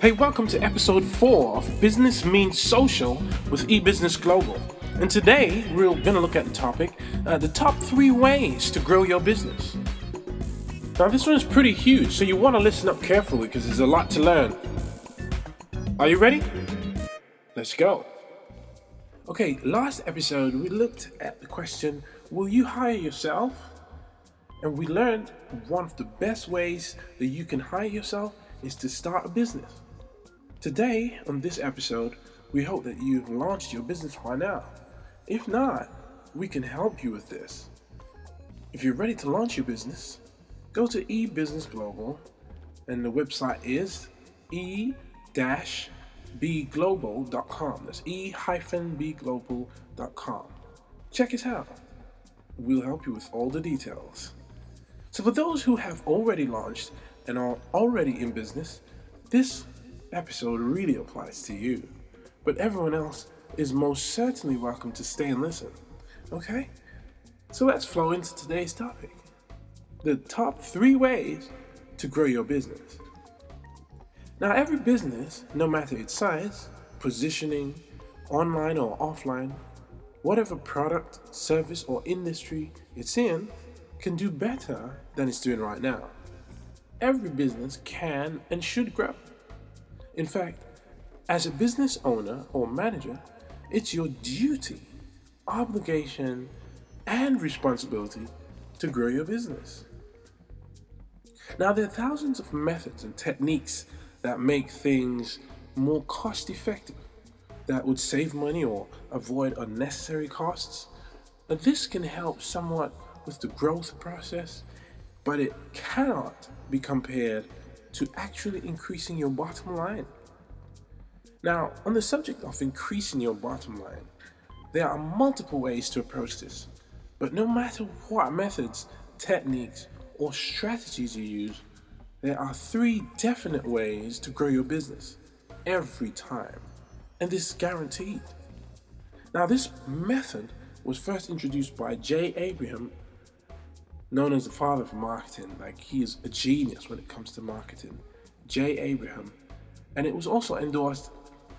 Hey, welcome to episode 4 of Business Means Social with eBusiness Global. And today we're going to look at the topic uh, the top three ways to grow your business. Now, this one is pretty huge, so you want to listen up carefully because there's a lot to learn. Are you ready? Let's go. Okay, last episode we looked at the question Will you hire yourself? And we learned one of the best ways that you can hire yourself is to start a business. Today, on this episode, we hope that you've launched your business by now. If not, we can help you with this. If you're ready to launch your business, go to eBusiness Global, and the website is e-bglobal.com. That's e-bglobal.com. Check it out. We'll help you with all the details. So, for those who have already launched and are already in business, this episode really applies to you. But everyone else is most certainly welcome to stay and listen. Okay? So let's flow into today's topic the top three ways to grow your business. Now, every business, no matter its size, positioning, online or offline, whatever product, service, or industry it's in, can do better than it's doing right now. Every business can and should grow. In fact, as a business owner or manager, it's your duty, obligation, and responsibility to grow your business. Now, there are thousands of methods and techniques that make things more cost effective, that would save money or avoid unnecessary costs. And this can help somewhat with the growth process, but it cannot be compared to actually increasing your bottom line. Now, on the subject of increasing your bottom line, there are multiple ways to approach this. But no matter what methods, techniques, or strategies you use, there are three definite ways to grow your business every time. And this is guaranteed. Now, this method was first introduced by Jay Abraham, known as the father of marketing. Like, he is a genius when it comes to marketing. Jay Abraham. And it was also endorsed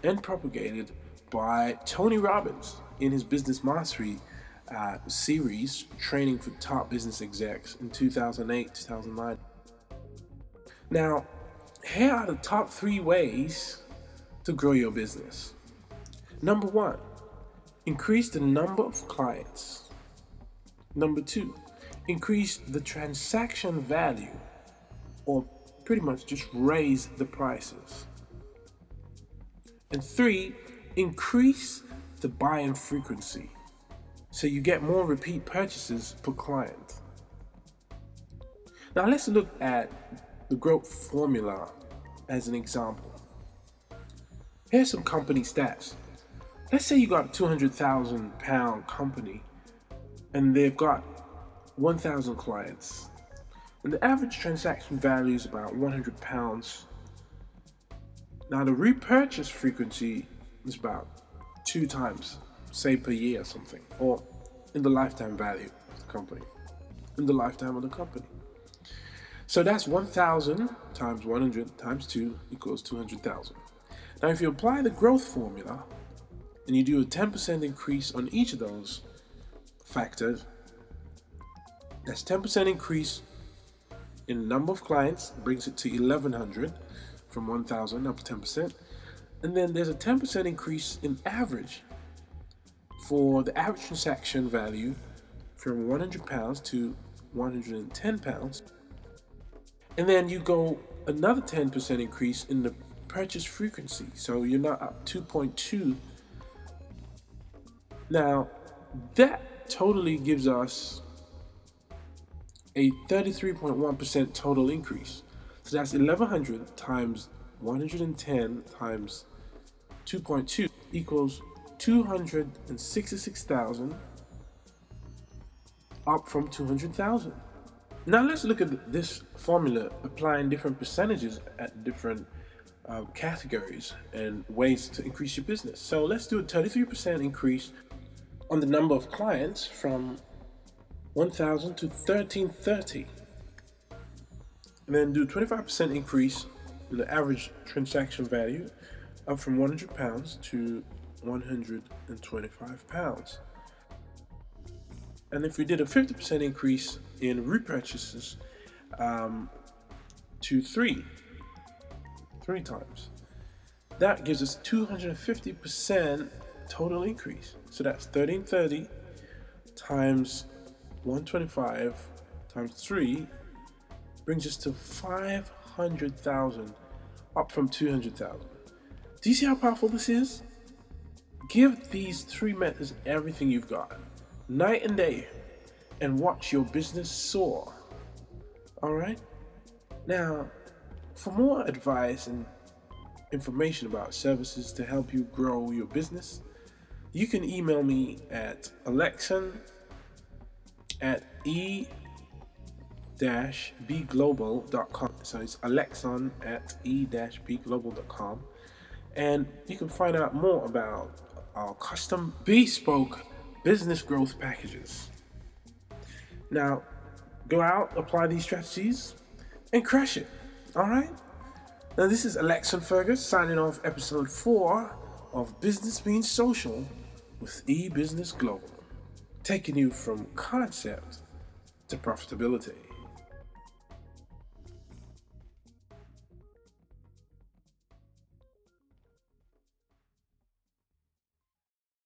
and propagated by Tony Robbins in his Business Mastery uh, series, training for top business execs in 2008 2009. Now, here are the top three ways to grow your business. Number one, increase the number of clients. Number two, increase the transaction value, or pretty much just raise the prices. And three, increase the buying frequency so you get more repeat purchases per client. Now let's look at the growth formula as an example. Here's some company stats. Let's say you got a 200,000 pound company and they've got 1,000 clients. And the average transaction value is about 100 pounds now the repurchase frequency is about two times, say per year or something, or in the lifetime value of the company, in the lifetime of the company. So that's 1,000 times 100 times 2 equals 200,000. Now, if you apply the growth formula and you do a 10% increase on each of those factors, that's 10% increase in number of clients, brings it to 1,100 from 1,000 up to 10%. And then there's a 10% increase in average for the average transaction value from 100 pounds to 110 pounds. And then you go another 10% increase in the purchase frequency. So you're not up 2.2. Now, that totally gives us a 33.1% total increase. So that's 1100 times 110 times 2.2 equals 266,000 up from 200,000. Now let's look at this formula applying different percentages at different uh, categories and ways to increase your business. So let's do a 33% increase on the number of clients from 1,000 to 1330 and then do 25% increase in the average transaction value up from 100 pounds to 125 pounds. And if we did a 50% increase in repurchases um, to three, three times, that gives us 250% total increase. So that's 1330 times 125 times 3 brings us to 500,000 up from 200,000. Do you see how powerful this is? Give these three methods everything you've got, night and day, and watch your business soar. All right? Now, for more advice and information about services to help you grow your business, you can email me at alexon at e bglobal.com. So it's alexon at e bglobal.com. And you can find out more about our custom bespoke business growth packages. Now, go out, apply these strategies, and crush it. All right? Now, this is Alexon Fergus signing off episode four of Business Being Social with eBusiness Global, taking you from concept to profitability.